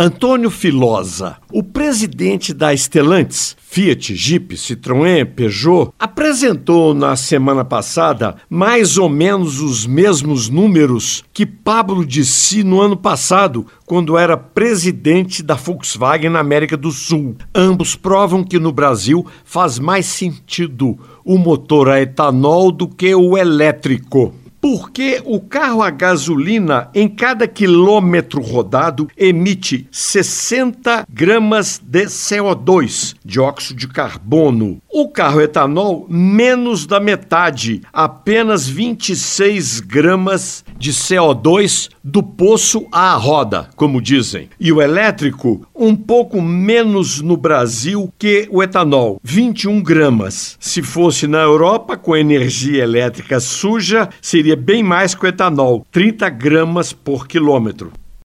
Antônio Filosa, o presidente da Stellantis, Fiat, Jeep, Citroën, Peugeot, apresentou na semana passada mais ou menos os mesmos números que Pablo disse no ano passado, quando era presidente da Volkswagen na América do Sul. Ambos provam que no Brasil faz mais sentido o motor a etanol do que o elétrico porque o carro a gasolina, em cada quilômetro rodado, emite 60 gramas de CO2, dióxido de carbono. O carro etanol, menos da metade, apenas 26 gramas de CO2 do poço à roda, como dizem. E o elétrico, um pouco menos no Brasil que o etanol, 21 gramas. Se fosse na Europa, com energia elétrica suja, seria bem mais que o etanol, 30 gramas por quilômetro.